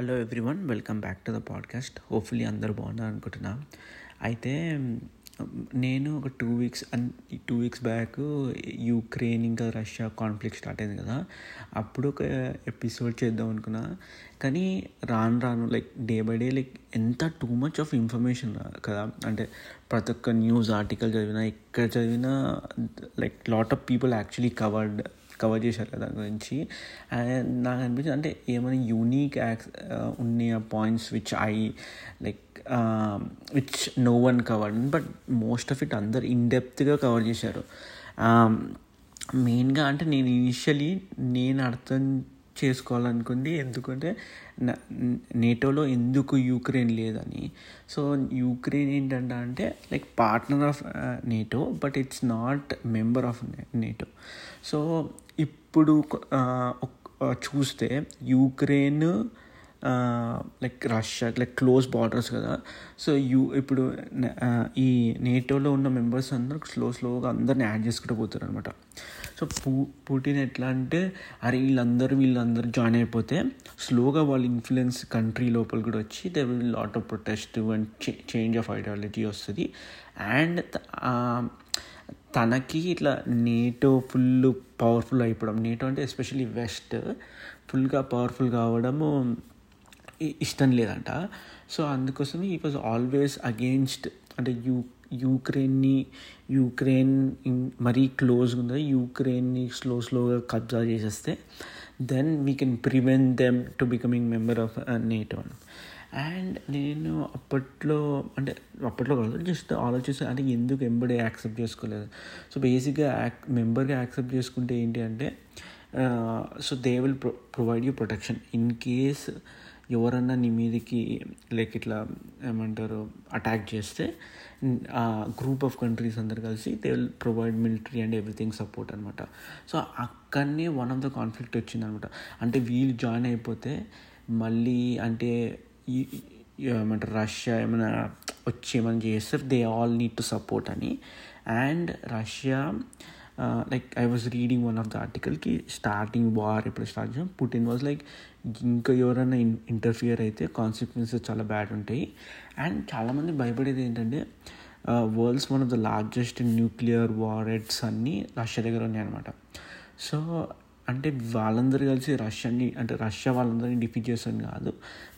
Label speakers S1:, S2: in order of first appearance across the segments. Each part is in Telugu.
S1: Hello everyone welcome back to the podcast hopefully అందరు బాగున్నారు అనుకుంటున్నా. అయితే నేను ఒక two weeks two weeks back Ukraine ఇంకా రష్యా కాన్ఫ్లిక్ట్ స్టార్ట్ అయింది కదా. అప్పుడు ఒక ఎపిసోడ్ చేద్దాం అనుకున్నా. కానీ రాను రాను like day by day like ఎంత టూ మచ్ ఆఫ్ ఇన్ఫర్మేషన్ కదా. అంటే ప్రతి ఒక్క న్యూస్ ఆర్టికల్ చదివినా ఎక్కడ చదివినా like lot of people actually covered cover చేశారు కదా దాని గురించి. అండ్ నాకు అనిపించింది అంటే ఏమైనా యూనిక్ యాక్స్ ఉన్న points which I like which no one cover but most of it అందరు ఇన్డెప్త్గా కవర్ చేశారు. Um, మెయిన్గా అంటే నేను ఇనిషియలీ నేను అర్థం చేసుకోవాలనుకుంది. ఎందుకంటే నేటోలో ఎందుకు యూక్రెయిన్ లేదని. సో యూక్రెయిన్ ఏంటంటే అంటే like partner of NATO but it's not member of NATO so ఇప్పుడు uh, uh, చూస్తే Ukraine like Russia like close borders కదా. సో యూ ఇప్పుడు uh, ఈ నేటోలో ఉన్న మెంబర్స్ అందరూ స్లో స్లోగా అందరిని యాడ్ చేసుకుంటూ పోతారు అనమాట సో పూ పుటిన్ ఎట్లా అంటే అరే వీళ్ళందరూ వీళ్ళందరూ జాయిన్ అయిపోతే స్లోగా వాళ్ళ ఇన్ఫ్లుయెన్స్ కంట్రీ లోపల కూడా వచ్చి they will lot of protest and change of ideology వస్తుంది. అండ్ తనకి ఇట్లా నేటో ఫుల్ పవర్ఫుల్ అయిపోవడం నేటో అంటే ఎస్పెషల్లీ వెస్ట్ ఫుల్గా పవర్ఫుల్ కావడము ఇష్టం లేదంట. సో అందుకోసం ఈ వాజ్ ఆల్వేస్ అగేన్స్ట్ అంటే యూ యూక్రెయిన్ని యూక్రెయిన్ మరీ క్లోజ్గా ఉంది? యూక్రెయిన్ని స్లో స్లోగా కబ్జా చేసేస్తే then we can prevent them to becoming member of NATO and నేను అప్పట్లో అంటే అప్పట్లో కాదు జస్ట్ ఆలోచిస్తే అంటే ఎందుకు ఎంబడే యాక్సెప్ట్ చేసుకోలేదు? సో బేసిక్గా యాక్ మెంబర్గా యాక్సెప్ట్ చేసుకుంటే ఏంటి అంటే so they will pro provide you protection in case ఎవరన్నా నీ మీదకి లైక్ ఇట్లా ఏమంటారు అటాక్ చేస్తే ఆ గ్రూప్ ఆఫ్ కంట్రీస్ అందరు కలిసి they will provide military and everything support అనమాట సో అక్కడనే వన్ ఆఫ్ ద కాన్ఫ్లిక్ట్ వచ్చింది అనమాట అంటే వీళ్ళు జాయిన్ అయిపోతే మళ్ళీ అంటే ఏమంటారు రష్యా ఏమైనా వచ్చి ఏమైనా చేస్తారు they all need to support అని. And Russia like I was reading one of the ఆర్టికల్కి starting war ఎప్పుడు స్టార్ట్ చేసాం పుటిన్ వాజ్ లైక్ ఇంకా ఎవరైనా ఇంటర్ఫియర్ అయితే కాన్సిక్వెన్సెస్ చాలా బ్యాడ్ ఉంటాయి అండ్ చాలామంది భయపడేది ఏంటంటే world's one of the largest nuclear warheads అన్నీ రష్యా దగ్గర ఉన్నాయన్నమాట సో అంటే వాళ్ళందరూ కలిసి రష్యాని అంటే రష్యా వాళ్ళందరినీ డిఫీట్ చేస్తాను కాదు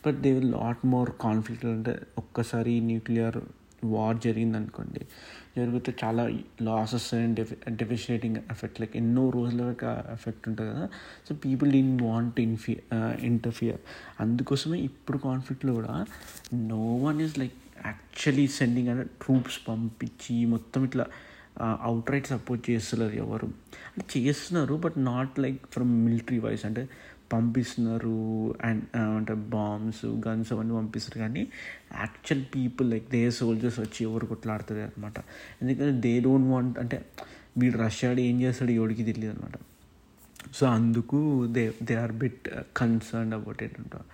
S1: but they will lot more conflict అంటే ఒక్కసారి న్యూక్లియర్ వార్ జరిగింది అనుకోండి జరిగితే చాలా లాసెస్ వస్తాయని డెఫి డెఫిషియేటింగ్ ఎఫెక్ట్ లైక్ ఎన్నో రోజుల వరకు ఎఫెక్ట్ ఉంటుంది కదా. So people didn't want infi interfere అందుకోసమే ఇప్పుడు కాన్ఫ్లిక్ట్లో కూడా no one is like actually sending అంటే ట్రూప్స్ పంపించి మొత్తం ఇట్లా అవుట్ రైట్ సపోర్ట్ చేస్తున్నారు ఎవరు. అంటే చేస్తున్నారు but not like from military wise అంటే పంపిస్తున్నారు అండ్ అంటే బాంబ్స్ గన్స్ అవన్నీ పంపిస్తారు. కానీ actual people like they soldiers వచ్చి ఎవరు కొట్లాడుతుంది అనమాట ఎందుకంటే దే డోంట్ వాంట్ అంటే వీడు రష్యాడు ఏం చేస్తాడు ఎవడికి తెలియదు అనమాట సో అందుకు they they are bit concern about it అంటారు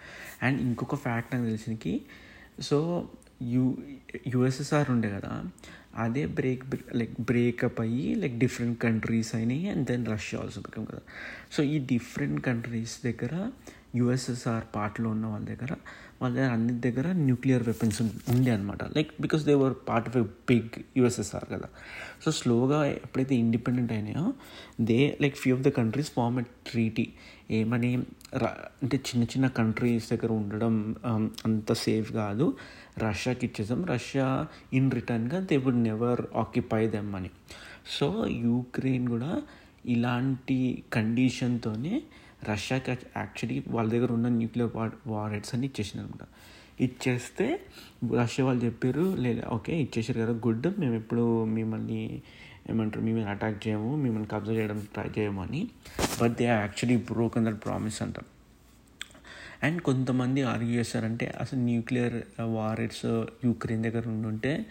S1: అండ్ ఇంకొక ఫ్యాక్ట్ నాకు తెలిసినకి సో యూ యుఎస్ఎస్ఆర్ ఉండే కదా అదే బ్రేక్ లైక్ బ్రేకప్ అయ్యి లైక్ డిఫరెంట్ కంట్రీస్ అయినాయి and then Russia also become కదా. సో ఈ డిఫరెంట్ కంట్రీస్ దగ్గర యుఎస్ఎస్ఆర్ పార్ట్లో ఉన్న వాళ్ళ దగ్గర వాళ్ళ దగ్గర అన్ని దగ్గర న్యూక్లియర్ వెపన్స్ ఉండే అనమాట like because they were part of a big USSR కదా. సో స్లోగా ఎప్పుడైతే independent అయినాయో they like few of the countries form a treaty ఏమని అంటే చిన్న చిన్న కంట్రీస్ దగ్గర ఉండడం um, అంత సేఫ్ కాదు. రష్యాకి ఇచ్చేసాం Russia in రిటర్న్గా they would never occupy them అని సో యూక్రెయిన్ కూడా ఇలాంటి కండిషన్తోనే రష్యాకి యాక్చువల్లీ వాళ్ళ దగ్గర ఉన్న న్యూక్లియర్ వార్ వారెట్స్ అన్ని ఇచ్చేసింది అనమాట ఇచ్చేస్తే రష్యా వాళ్ళు చెప్పారు లేదా ఓకే ఇచ్చేసారు కదా గుడ్ మేము ఎప్పుడు మిమ్మల్ని ఏమంటారు మిమ్మల్ని అటాక్ చేయము మిమ్మల్ని కబ్జా చేయడం ట్రై చేయము అని. But they actually broken that promise అంటాం. అండ్ కొంతమంది ఆర్గ్యూ చేస్తారంటే అసలు న్యూక్లియర్ వారెట్స్ యూక్రెయిన్ దగ్గర ఉండుంటే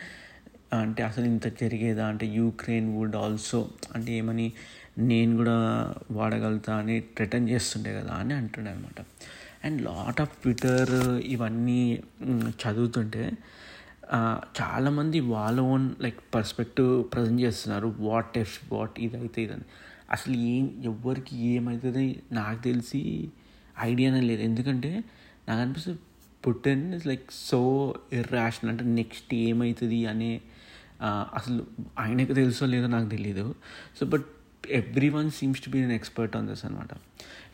S1: అంటే అసలు ఇంత జరిగేదా? అంటే యూక్రెయిన్ వుడ్ ఆల్సో అంటే ఏమని నేను కూడా వాడగలుగుతా అని రిటర్న్ చేస్తుండే కదా అని అంటుండే అనమాట అండ్ లాట్ ఆఫ్ ట్విట్టర్ ఇవన్నీ చదువుతుంటే చాలామంది వాళ్ళ ఓన్ లైక్ పర్స్పెక్టివ్ ప్రజెంట్ చేస్తున్నారు. వాట్ ఎఫ్ వాట్ ఇదైతే ఇదని. అసలు ఏం ఎవరికి ఏమవుతుంది నాకు తెలిసి ఐడియానే లేదు. ఎందుకంటే నాకు అనిపిస్తుంది Putin is like so irrational అంటే నెక్స్ట్ ఏమవుతుంది అనే అసలు ఆయనకు తెలుసో లేదో నాకు తెలియదు so but every one seems to be an expert on this అనమాట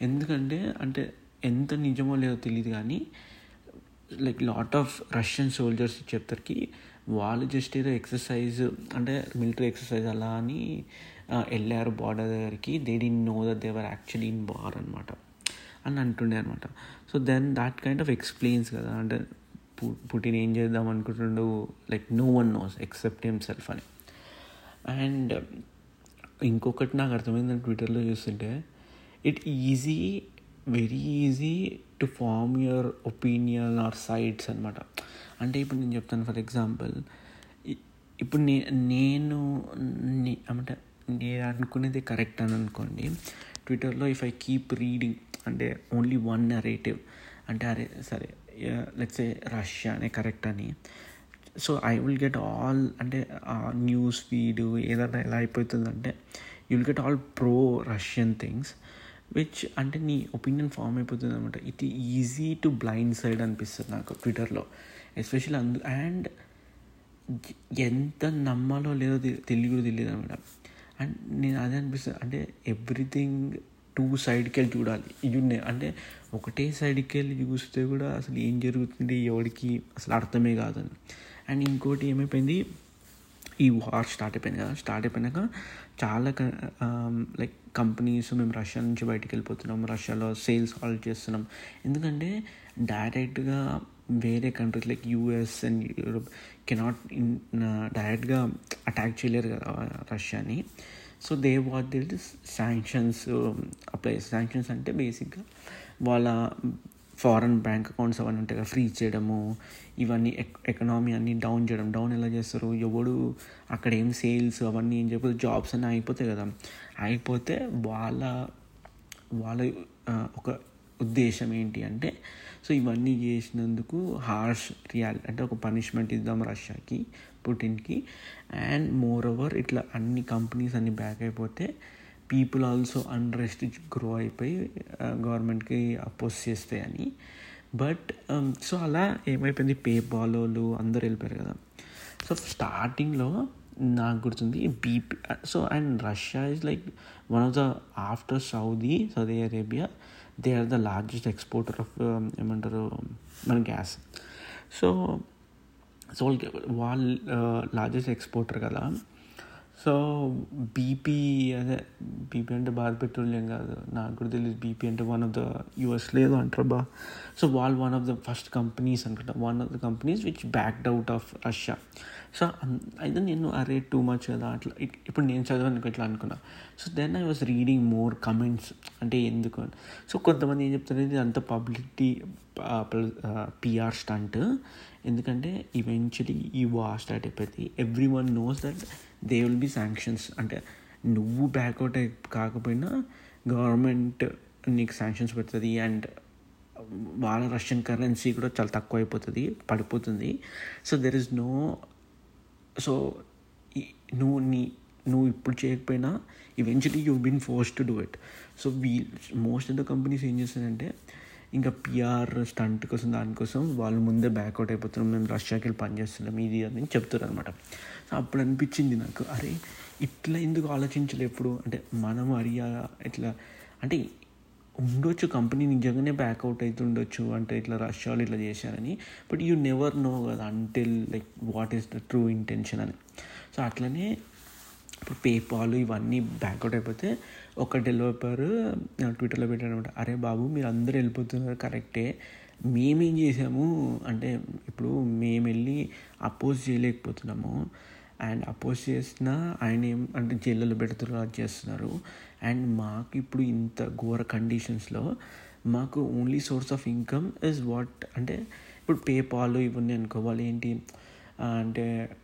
S1: ఎందుకంటే అంటే ఎంత నిజమో లేదో తెలియదు కానీ like lot of Russian soldiers చెప్తారుకి వాళ్ళు జస్ట్ ఏదో ఎక్సర్సైజ్ అంటే మిలిటరీ ఎక్సర్సైజ్ అలా అని వెళ్ళారు బార్డర్ దగ్గరికి. They D know that they were actually in war అనమాట అని అంటుండే అనమాట. So then that kind of explains కదా. అంటే పుటిన్ ఏం చేద్దాం అనుకుంటుండు like no one knows except himself అని. అండ్ ఇంకొకటి నాకు అర్థమైంది ట్విట్టర్లో చూస్తుంటే it easy very easy to form your opinion or sides అనమాట. అంటే ఇప్పుడు నేను చెప్తాను ఫర్ ఎగ్జాంపుల్ ఇప్పుడు నే నేను అంటే నేను అనుకునేది కరెక్ట్ అని అనుకోండి ట్విట్టర్లో ఇఫ్ ఐ కీప్ రీడింగ్ అంటే ఓన్లీ వన్ నరేటివ్ అంటే అరే సరే లెట్స్ ఏ రష్యా అనే కరెక్ట్ అని. So I will get all అంటే న్యూస్ ఫీడ్ ఏదైనా ఎలా అయిపోతుందంటే you will get all pro Russian things which అంటే నీ ఒపీనియన్ ఫామ్ అయిపోతుంది అనమాట it easy to blind side అనిపిస్తుంది నాకు ట్విట్టర్లో ఎస్పెషల్లీ అందు అండ్ ఎంత నమ్మాలో లేదో తెలియదు తెలియదు అనమాట అండ్ నేను అదే అనిపిస్తుంది. అంటే ఎవ్రీథింగ్ టూ సైడ్కి వెళ్ళి చూడాలి ఇది అంటే ఒకటే సైడ్కి వెళ్ళి చూస్తే కూడా అసలు ఏం జరుగుతుంది? ఎవరికి అసలు అర్థమే కాదని. అండ్ ఇంకోటి ఏమైపోయింది? ఈ వార్ స్టార్ట్ అయిపోయింది కదా. స్టార్ట్ అయిపోయినాక చాలా లైక్ కంపెనీస్ మేము రష్యా నుంచి బయటకు వెళ్ళిపోతున్నాం. రష్యాలో సేల్స్ హాల్ చేస్తున్నాం. ఎందుకంటే డైరెక్ట్గా వేరే countries like US and Europe cannot in డైరెక్ట్గా అటాక్ చేయలేరు కదా రష్యాని. So they what they'll sanctions apply sanctions అంటే బేసిక్గా వాళ్ళ ఫారెన్ బ్యాంక్ అకౌంట్స్ అవన్నీ ఉంటాయి కదా ఫ్రీ చేయడము ఇవన్నీ ఎకనామీ అన్నీ డౌన్ చేయడం. డౌన్ ఎలా చేస్తారు? ఎవడు అక్కడ ఏం సేల్స్ అవన్నీ ఏం చెప్పి జాబ్స్ అన్నీ అయిపోతాయి కదా. అయిపోతే వాళ్ళ వాళ్ళ ఒక ఉద్దేశం ఏంటి అంటే సో ఇవన్నీ చేసినందుకు హార్ష్ రియాల్ అంటే ఒక పనిష్మెంట్ ఇద్దాం రష్యాకి పుటిన్కి. అండ్ మోర్ ఓవర్ ఇట్లా అన్ని కంపెనీస్ అన్ని బ్యాక్ అయిపోతే పీపుల్ ఆల్సో అన్రెస్ట్ గ్రో అయిపోయి గవర్నమెంట్కి అపోజ్ చేస్తాయని బట్ సో అలా ఏమైపోయింది పే బాలోలు అందరు వెళ్ళిపోయారు కదా. సో స్టార్టింగ్లో నాకు గుర్తుంది BP so and Russia is like one of the after Saudi Saudi Arabia they are the largest exporter of ఏమంటారు మన గ్యాస్ సో సో వాళ్ళకి వాళ్ళ లార్జెస్ట్ ఎక్స్పోర్టర్ కదా సో బీపీ అదే బీపీ అంటే భారత్ పెట్రోలియం కాదు. నాకు కూడా తెలియదు బీపీ అంటే వన్ ఆఫ్ ద యుఎస్ లేదు అంటారు బా. సో వాళ్ళు one of the first companies అనుకుంటా. One of the companies which backed out of Russia so అయితే నేను అరే టూ మచ్ కదా అట్లా ఇప్పుడు నేను చదవడానికి ఇట్లా అనుకున్నా. So then I was reading more comments అంటే ఎందుకు అని. సో కొంతమంది ఏం చెప్తారంటే ఇది అంత పబ్లిసిటీ పిఆర్ స్టంట్ ఎందుకంటే ఈవెన్చువలీ ఈ వార్ స్టార్ట్ అయిపోయింది. Every one knows that they will be sanctions. అంటే నువ్వు బ్యాక్అవుట్ అయి కాకపోయినా గవర్నమెంట్ నీకు శాంక్షన్స్ పెడుతుంది అండ్ వాళ్ళ రష్యన్ కరెన్సీ కూడా చాలా తక్కువ అయిపోతుంది పడిపోతుంది. So there is no so నువ్వు నీ నువ్వు ఇప్పుడు చేయకపోయినా eventually you been force to do it so we most of the companies ఏం చేస్తారంటే ఇంకా పిఆర్ స్టంట్ కోసం దానికోసం వాళ్ళు ముందే బ్యాక్అవుట్ అయిపోతున్నాం మేము రష్యాకి వెళ్ళి పనిచేస్తున్నాం ఇది అని చెప్తారు అనమాట సో అప్పుడు అనిపించింది నాకు. అరే ఇట్లా ఎందుకు ఆలోచించలే ఎప్పుడు? అంటే మనం అరియా ఇట్లా అంటే ఉండొచ్చు కంపెనీ నిజంగానే బ్యాక్అవుట్ అవుతుండొచ్చు అంటే ఇట్లా రష్యాలు ఇట్లా చేశారని. బట్ యూ నెవర్ నో కదా until like what is the true intention అని. సో అట్లనే పేపాల్ ఇవన్నీ బ్యాక్అవుట్ అయిపోతే ఒక డెవలపర్ ట్విట్టర్లో పెట్టాడనమాట అరే బాబు మీరు అందరూ వెళ్ళిపోతున్నారు కరెక్టే. మేమేం చేసాము అంటే ఇప్పుడు మేము వెళ్ళి అపోజ్ చేయలేకపోతున్నాము. అండ్ అపోజ్ చేసిన ఆయన ఏం అంటే జైల్లో పెడుతున్నారు అది చేస్తున్నారు. అండ్ మాకు ఇప్పుడు ఇంత ఘోర కండిషన్స్లో మాకు only source of income is what అంటే ఇప్పుడు పేపాల్ ఇవన్నీ అనుకోవాలి ఏంటి? అంటే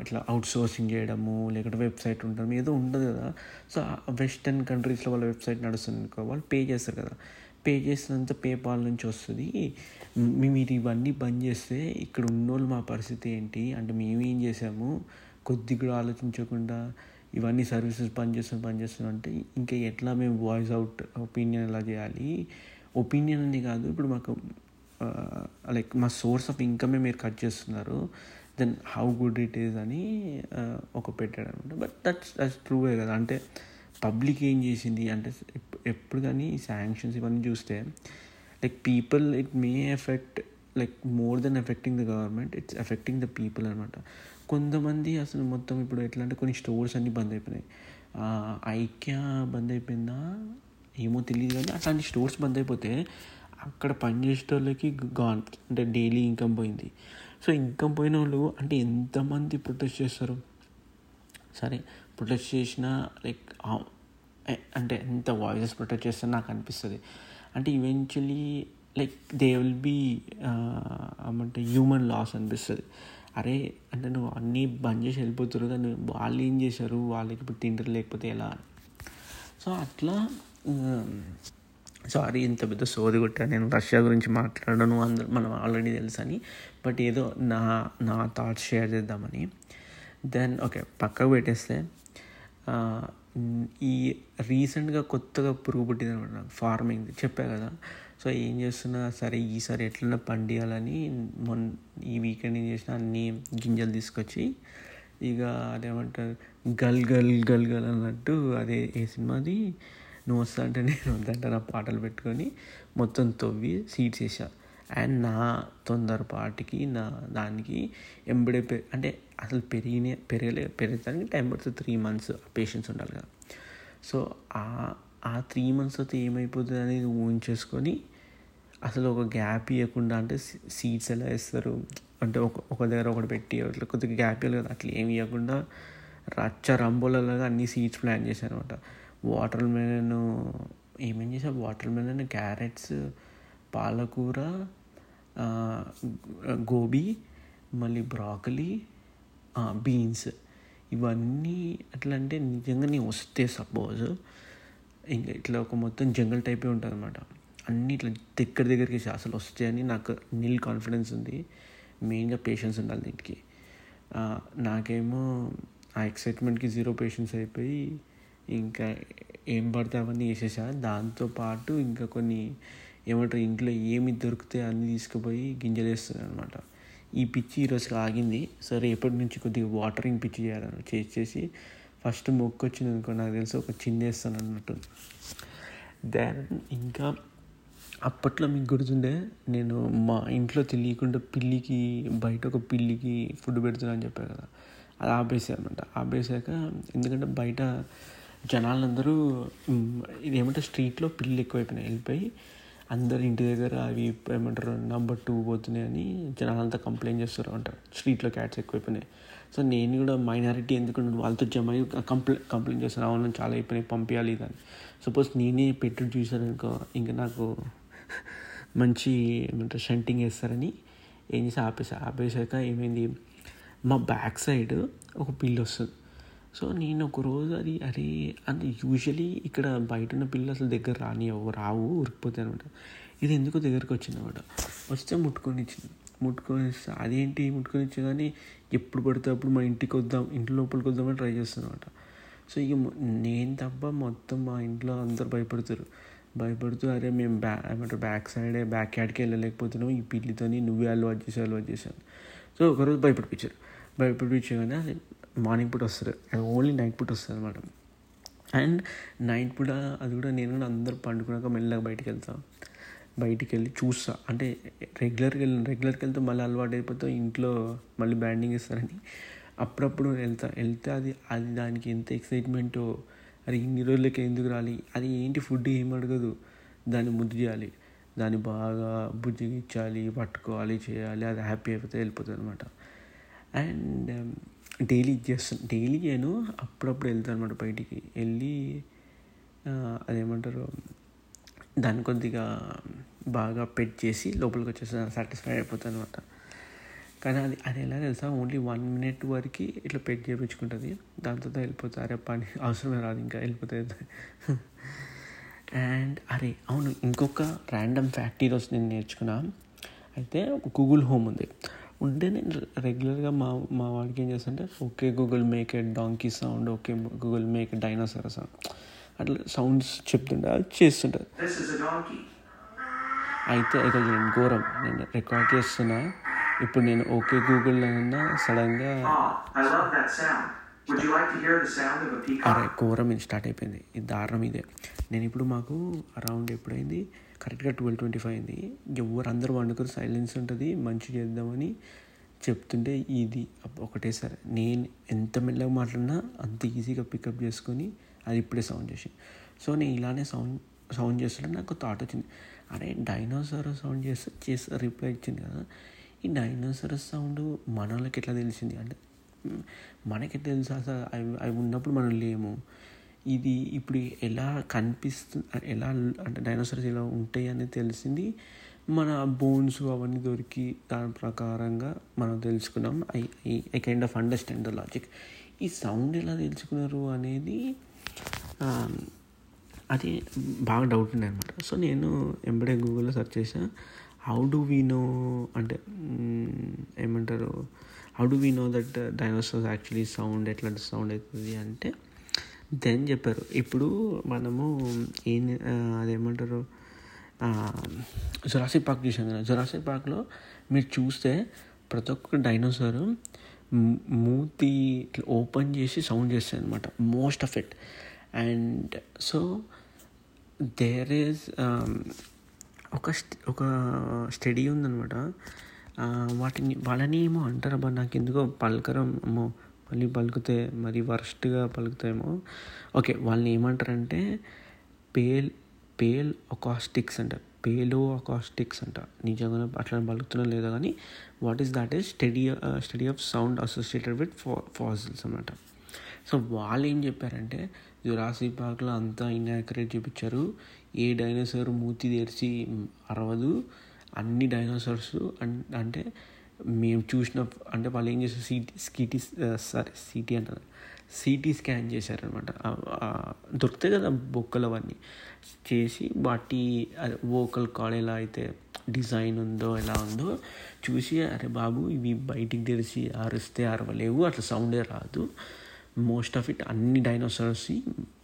S1: ఇట్లా అవుట్సోర్సింగ్ చేయడము లేకుంటే వెబ్సైట్ ఉండడం ఏదో ఉండదు కదా. సో వెస్టర్న్ కంట్రీస్లో వాళ్ళ వెబ్సైట్ నడుస్తుంది అనుకో వాళ్ళు పే చేస్తారు కదా. పే చేసినంత పేపాల్ నుంచి వస్తుంది. మీరు ఇవన్నీ బంద్ చేస్తే ఇక్కడ ఉన్నోళ్ళు మా పరిస్థితి ఏంటి? అంటే మేమేం చేసాము కొద్ది కూడా ఆలోచించకుండా ఇవన్నీ సర్వీసెస్ బంద్ చేస్తాం అంటే ఇంకా ఎట్లా మేము వాయిస్ అవుట్ ఒపీనియన్ ఎలా చేయాలి? ఒపీనియన్ అని కాదు ఇప్పుడు మాకు లైక్ మా సోర్స్ ఆఫ్ ఇన్కమే మీరు కట్ చేస్తున్నారు. Then how good it is అని ఒక పెట్టాడు అనమాట బట్ దట్స్ దట్స్ ట్రూవే కదా. అంటే పబ్లిక్ ఏం చేసింది అంటే ఎప్పుడు కానీ శాంక్షన్స్ ఇవన్నీ చూస్తే like people it may effect like more than effecting the government it's effecting the people అనమాట. కొంతమంది అసలు మొత్తం ఇప్పుడు ఎట్లా అంటే కొన్ని స్టోర్స్ అన్నీ బంద్ అయిపోయినాయి. ఐక్య బంద్ అయిపోయిందా? ఏమో తెలియదు కానీ అట్లాంటి స్టోర్స్ బంద్ అయిపోతే అక్కడ పనిచేసేటోళ్ళకి గాన్ అంటే డైలీ ఇన్కమ్ పోయింది. సో ఇంకా పోయిన వాళ్ళు అంటే ఎంతమంది ప్రొటెస్ట్ చేస్తారు? సరే ప్రొటెస్ట్ చేసినా లైక్ అంటే ఎంత వాయిసెస్ ప్రొటెక్ట్ చేస్తే నాకు అనిపిస్తుంది. అంటే eventually like they will be అంటే హ్యూమన్ లాస్ అనిపిస్తుంది. అరే అంటే నువ్వు అన్నీ బంద్ చేసి వెళ్ళిపోతారు కానీ వాళ్ళు ఏం చేశారు? వాళ్ళకి ఇప్పుడు తింటారు లేకపోతే ఎలా? సో అట్లా సారీ ఇంత పెద్ద సోది కొట్టా నేను రష్యా గురించి మాట్లాడను. అందరూ మనం ఆల్రెడీ తెలుసు అని బట్ ఏదో నా నా థాట్స్ షేర్ చేద్దామని. దెన్ ఓకే పక్కకు పెట్టేస్తే ఈ రీసెంట్గా కొత్తగా పురుగు పుట్టింది అనమాట ఫార్మింగ్ చెప్పా కదా. సో ఏం చేస్తున్నా సరే ఈసారి ఎట్లన్నా పండియాలని మొన్న ఈ వీకెండ్ ఏం చేసిన అన్ని గింజలు తీసుకొచ్చి ఇక అదేమంటారు గల్ గల్ గల్ గల్ అన్నట్టు అదే ఏ సినిమాది నువ్వు వస్తా అంటే నేను వద్దంటే నా పాటలు పెట్టుకొని మొత్తం తవ్వి సీట్స్ వేసా అండ్ నా తొందరపాటికి నా దానికి ఎంబడే పె అంటే అసలు పెరిగిన పెరగలే పెరగడానికి టైం పడుతుంది. త్రీ మంత్స్ పేషెన్స్ ఉండాలి కదా. సో ఆ ఆ త్రీ మంత్స్ అయితే ఏమైపోతుంది అనేది ఊహించేసుకొని అసలు ఒక గ్యాప్ ఇవ్వకుండా అంటే సీడ్స్ ఎలా వేస్తారు? అంటే ఒక ఒక దగ్గర ఒకటి పెట్టి అట్లా కొద్దిగా గ్యాప్ ఇవ్వాలి కదా. అట్లా ఏమి ఇవ్వకుండా రచ్చ రంబోలలాగా అన్ని సీట్స్ ప్లాన్ చేశాను అనమాట వాటర్ మెలన్ ఏమేం చేసా వాటర్ మెలన్ క్యారెట్స్ పాలకూర గోబీ మళ్ళీ బ్రాకలీ బీన్స్. ఇవన్నీ ఎట్లా అంటే నిజంగా నేను వస్తే సపోజ్ ఇంకా ఇట్లా ఒక మొత్తం జంగల్ టైపే ఉంటుంది అనమాట అన్నీ ఇట్లా దగ్గర దగ్గరికి అసలు వస్తాయని నాకు నిల్ కాన్ఫిడెన్స్ ఉంది. మెయిన్గా పేషెన్స్ ఉండాలి దీనికి. నాకేమో ఆ ఎక్సైట్మెంట్కి జీరో పేషెన్స్ అయిపోయి ఇంకా ఏం పడితే అవన్నీ వేసేసా దాంతోపాటు ఇంకా కొన్ని ఏమంటారు ఇంట్లో ఏమి దొరికితే అన్నీ తీసుకుపోయి గింజలు వేస్తున్నాను అనమాట ఈ పిచ్చి ఈరోజుకి ఆగింది. సరే ఎప్పటి నుంచి కొద్దిగా వాటరింగ్ పిచ్చి చేయాలని చేసి చేసి ఫస్ట్ మొక్క వచ్చింది అనుకో నాకు తెలిసి ఒక చిన్న వేస్తాను అన్నట్టు. దెన్ ఇంకా అప్పట్లో మీకు గుర్తుండే నేను మా ఇంట్లో తెలియకుండా పిల్లికి బయట ఒక పిల్లికి ఫుడ్ పెడుతున్నా అని చెప్పాను కదా. అది ఆపేసా అనమాట ఆపేసాక ఎందుకంటే బయట జనాలందరూ ఇదేమంటే స్ట్రీట్లో పిల్లలు ఎక్కువైపోయినాయి. వెళ్ళిపోయి అందరు ఇంటి దగ్గర అవి ఏమంటారు నెంబర్ టూ పోతున్నాయని జనాలంతా కంప్లైంట్ చేస్తారు అంటారు. స్ట్రీట్లో క్యాట్స్ ఎక్కువైపోయినాయి. సో నేను కూడా మైనారిటీ ఎందుకంటే వాళ్ళతో జమ అయ్యి కంప్లై కంప్లైంట్ చేస్తాను. అవును చాలా అయిపోయినాయి పంపించాలి దాన్ని సపోజ్ నేనే పెట్టి చూసాననుకో ఇంకా నాకు మంచి ఏమంటారు షంటింగ్ వేస్తారని ఏం చేసి ఆపేసా. ఆపేసాక ఏమైంది? మా బ్యాక్ సైడ్ ఒక పిల్లి వస్తుంది సో నేను ఒక రోజు అది అరే అంటే యూజువలీ ఇక్కడ బయట ఉన్న పిల్లలు అసలు దగ్గర రాని రావు ఉరికిపోతాయి అనమాట ఇది ఎందుకో దగ్గరికి వచ్చింది అనమాట వస్తే ముట్టుకొని ఇచ్చింది. ముట్టుకొని అదేంటి? ముట్టుకొని ఇచ్చా కానీ ఎప్పుడు పడితే అప్పుడు మా ఇంటికి వద్దాం ఇంటి లోపలికి వద్దామని ట్రై చేస్తాను సో ఇక నేను తప్ప మొత్తం మా ఇంట్లో అందరు భయపడతారు. భయపడుతూ అరే మేము బ్యా ఏమంటారు బ్యాక్ సైడే బ్యాక్ యార్డ్కి వెళ్ళలేకపోతున్నాం. ఈ పిల్లితోని నువ్వే అలవాటు చేసి అలవాటు చేశాను. సో ఒకరోజు భయపడిపించారు. భయపడిపించగానే అది మార్నింగ్ పూట వస్తారు. అది ఓన్లీ నైట్ పూట వస్తుంది అనమాట అండ్ నైట్ పూట అది కూడా నేను కూడా అందరు పండుకున్నాక మెల్లగా బయటికి వెళ్తాను బయటికి వెళ్ళి చూస్తా. అంటే రెగ్యులర్కి వెళ్ళి రెగ్యులర్కి వెళ్తే మళ్ళీ అలవాటు అయిపోతే. ఇంట్లో మళ్ళీ బ్యాండింగ్ ఇస్తారని అప్పుడప్పుడు వెళ్తా. వెళ్తే అది అది దానికి ఎంత ఎక్సైట్మెంటో అది ఇన్ని రోజులకి ఎందుకు రాలి? అది ఏంటి ఫుడ్ ఏం అడగదు. దాన్ని ముద్దు చేయాలి. దాన్ని బాగా బుజ్జిగించాలి పట్టుకోవాలి చేయాలి. అది హ్యాపీ అయిపోతే వెళ్ళిపోతుంది అనమాట అండ్ డైలీ చేస్తాను డైలీ నేను అప్పుడప్పుడు వెళ్తాను అనమాట బయటికి. వెళ్ళి అదేమంటారు దాన్ని కొద్దిగా బాగా పెట్ చేసి లోపలికి వచ్చేస్తాను సాటిస్ఫై అయిపోతాను అనమాట కానీ అది అది ఎలా తెలుసా? ఓన్లీ వన్ మినిట్ వరకు ఇట్లా పెట్ చేయించుకుంటుంది. దాంతో వెళ్ళిపోతుంది అరే పని అవసరమే రాదు ఇంకా వెళ్ళిపోతుంది అండ్ అరే అవును ఇంకొక ర్యాండమ్ ఫ్యాక్ట్ ఈరోజు నేను నేర్చుకున్నా. అయితే గూగుల్ హోమ్ ఉంది. ఉంటే నేను రెగ్యులర్గా మా మా వాడికి ఏం చేస్తుంటే okay Google make a donkey sound okay Google make dinosaur sound అట్లా సౌండ్స్ చెప్తుంటే అది చేస్తుంటుంది
S2: This is a donkey.
S1: అయితే ఇక చూడండి ఘోరం నేను రికార్డ్ చేస్తున్నా ఇప్పుడు నేను ఓకే గూగుల్లో ఉన్నా సడన్గా
S2: Ah, I love that sound. Would you like to hear the sound of a peacock?
S1: అరే ఘోరం స్టార్ట్ అయిపోయింది ఇది దారుణం ఇదే నేను ఇప్పుడు మాకు అరౌండ్ ఎప్పుడైంది కరెక్ట్గా ట్వెల్వ్ ట్వంటీ ఫైవ్ అయింది. ఎవరు అందరూ వండుకొని సైలెన్స్ ఉంటుంది మంచి చేద్దామని చెప్తుంటే ఇది. ఒకటేసారి నేను ఎంత మెల్లగా మాట్లాడినా అంత ఈజీగా పికప్ చేసుకొని అది ఇప్పుడే సౌండ్ చేసి. సో నేను ఇలానే సౌండ్ సౌండ్ చేస్తుంటే నాకు థాట్ వచ్చింది. అరే డైనోసార్ సౌండ్ చేస్తే చేస్తే రిప్లై ఇచ్చింది కదా. ఈ డైనోసార్ సౌండ్ మన ఎట్లా తెలిసింది? అంటే మనకి ఎట్లా తెలుసు? అవి అవి ఉన్నప్పుడు మనం లేము. ఇది ఇప్పుడు ఎలా కనిపిస్తుంది ఎలా అంటే డైనోసార్స్ ఎలా ఉంటాయి అనేది తెలిసింది. మన బోన్స్ అవన్నీ దొరికి దాని ప్రకారంగా మనం తెలుసుకున్నాం. I I kind of understand the logic ఈ సౌండ్ ఎలా తెలుసుకున్నారు అనేది అది బాగా డౌట్ ఉండే అనమాట సో నేను ఎంబడే గూగుల్లో సెర్చ్ చేసా హౌ డు వీ నో అంటే ఏమంటారు? How do we know that dinosaurs actually sound ఎట్లాంటి సౌండ్ అవుతుంది అంటే దెన్ చెప్పారు. ఇప్పుడు మనము ఏం అదేమంటారు? జురాసిక్ పార్క్ చూసాం కదా. జురాసిక్ పార్క్లో మీరు చూస్తే ప్రతి ఒక్క డైనోసార్ మూతి ఇట్లా ఓపెన్ చేసి సౌండ్ చేస్తాయి అనమాట most of it. And so there is ఒక ఒక స్టడీ ఉందనమాట వాటిని వాళ్ళని ఏమో అంటారబ్బా నాకు ఎందుకో పలకరం ఏమో మళ్ళీ పలుకుతే మరి వర్స్ట్గా పలుకుతాయేమో. ఓకే వాళ్ళని ఏమంటారంటే పేల్ పేల్ అకాస్టిక్స్ అంట. పేలో అకాస్టిక్స్ అంట. నిజంగా అట్లా పలుకుతున్నా లేదా కానీ what is that is study study of sound associated with fa fossils అనమాట సో వాళ్ళు ఏం చెప్పారంటే జురాసిక్ పార్క్లో అంతా ఇన్యాక్యురేట్ చూపించారు. ఏ డైనోసార్ మూతి తెరిచి అరవదు. అన్ని డైనోసార్స్ అంటే మేము చూసిన అంటే వాళ్ళు ఏం చేస్తారు సిటీ సిటీ సారీ సిటీ అంటారు. సిటీ స్కాన్ చేశారనమాట దొరుకుతాయి కదా బొక్కలు అవన్నీ చేసి వాటి వోకల్ కాల్ ఎలా అయితే డిజైన్ ఉందో ఎలా ఉందో చూసి అరే బాబు ఇవి బయటికి తెరిచి అరిస్తే అరవలేవు అట్లా సౌండే రాదు. మోస్ట్ ఆఫ్ ఇట్ అన్ని dinosaurs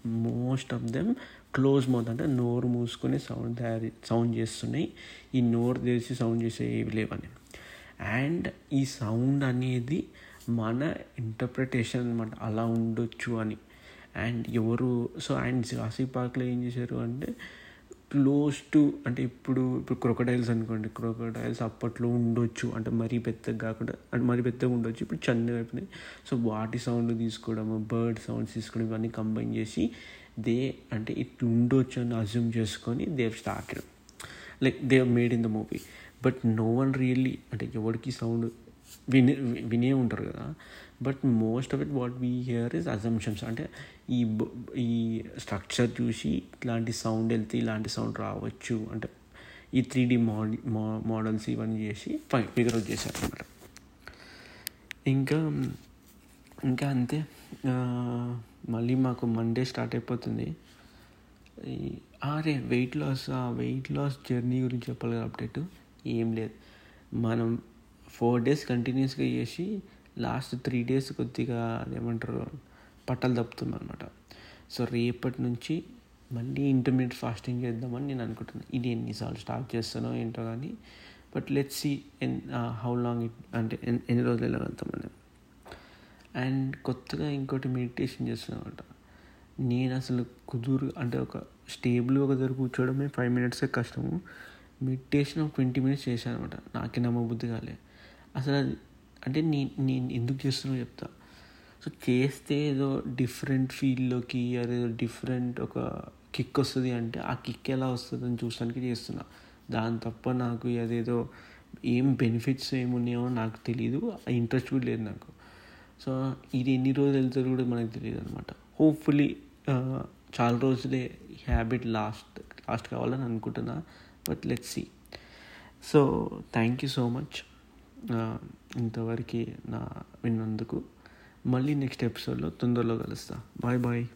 S1: most of them close mouth అంటే నోరు మూసుకొని సౌండ్ తయారు సౌండ్ చేస్తున్నాయి. ఈ నోరు తెరిచి సౌండ్ చేసే ఏవి లేవని. అండ్ ఈ సౌండ్ అనేది మన ఇంటర్ప్రిటేషన్ అనమాట అలా ఉండొచ్చు అని. అండ్ ఎవరు సో అండ్ జాసీ పార్క్లో ఏం చేశారు అంటే క్లోజ్ టు అంటే ఇప్పుడు ఇప్పుడు క్రొకడైల్స్ అనుకోండి. క్రొకడైల్స్ అప్పట్లో ఉండొచ్చు. అంటే మరీ పెద్దగా కాకుండా అంటే మరీ పెద్దగా ఉండొచ్చు. ఇప్పుడు చిన్నగా అయిపోయినాయి సో వాటి సౌండ్ తీసుకోవడం బర్డ్ సౌండ్స్ తీసుకోవడం ఇవన్నీ కంబైన్ చేసి దే అంటే ఇట్లా ఉండొచ్చు అని అజ్యూమ్ చేసుకొని they started like they made in the movie but no one really అంటే ఎవరికి సౌండ్ వినే వినే ఉంటారు కదా. But most of it what we hear is assumptions అంటే ఈ ఈ స్ట్రక్చర్ చూసి ఇట్లాంటి సౌండ్ వెళ్తే ఇలాంటి సౌండ్ రావచ్చు. అంటే ఈ త్రీ డి మోడల్ మోడల్స్ ఇవన్నీ చేసి ఫిగర్ అవుట్ చేశారు అనమాట ఇంకా ఇంకా అంతే. మళ్ళీ మాకు మండే స్టార్ట్ అయిపోతుంది. అరే weight loss weight loss journey గురించి చెప్పాలి అప్డేట్ ఏం లేదు. మనం ఫోర్ డేస్ కంటిన్యూస్గా చేసి లాస్ట్ త్రీ డేస్ కొద్దిగా అదేమంటారు పట్టలు తప్పుతున్నాం అనమాట సో రేపటి నుంచి మళ్ళీ ఇంటర్మీడియట్ ఫాస్టింగ్ చేద్దామని నేను అనుకుంటున్నాను ఇది ఎన్నిసార్లు స్టార్ట్ చేస్తానో ఏంటో కానీ బట్ లెట్స్ సి ఎన్ హౌ లాంగ్ ఇట్ అంటే ఎన్- ఎన్ని రోజులు వెళ్ళగలుగుతామని అండ్ కొత్తగా ఇంకోటి మెడిటేషన్ చేస్తున్నామంట నేను అసలు కుదురు అంటే ఒక స్టేబుల్ ఒక దగ్గర కూర్చోవడమే ఫైవ్ మినిట్సే కష్టము. మెడిటేషన్ ఒక ట్వంటీ మినిట్స్ చేశాను అనమాట నాకే నమ్మబుద్ధి కాలే. అసలు అది అంటే నేను నేను ఎందుకు చేస్తున్నావు చెప్తా. సో చేస్తే ఏదో డిఫరెంట్ ఫీల్డ్లోకి అదేదో డిఫరెంట్ ఒక కిక్ వస్తుంది అంటే ఆ కిక్ ఎలా వస్తుంది అని చూడడానికి చేస్తున్నా. దాని తప్ప నాకు అదేదో ఏం బెనిఫిట్స్ ఏమున్నాయో నాకు తెలియదు ఆ ఇంట్రెస్ట్ కూడా లేదు నాకు. సో ఇది ఎన్ని రోజులు వెళ్తారో కూడా మనకు తెలియదు అనమాట హోప్ఫుల్లీ చాలా రోజులే హ్యాబిట్ లాస్ట్ లాస్ట్ కావాలని అనుకుంటున్నా. But let's see so thank you so much ఇంతవరకు నా విన్నందుకు. మళ్ళీ నెక్స్ట్ ఎపిసోడ్లో తొందరలో కలుస్తా. Bye bye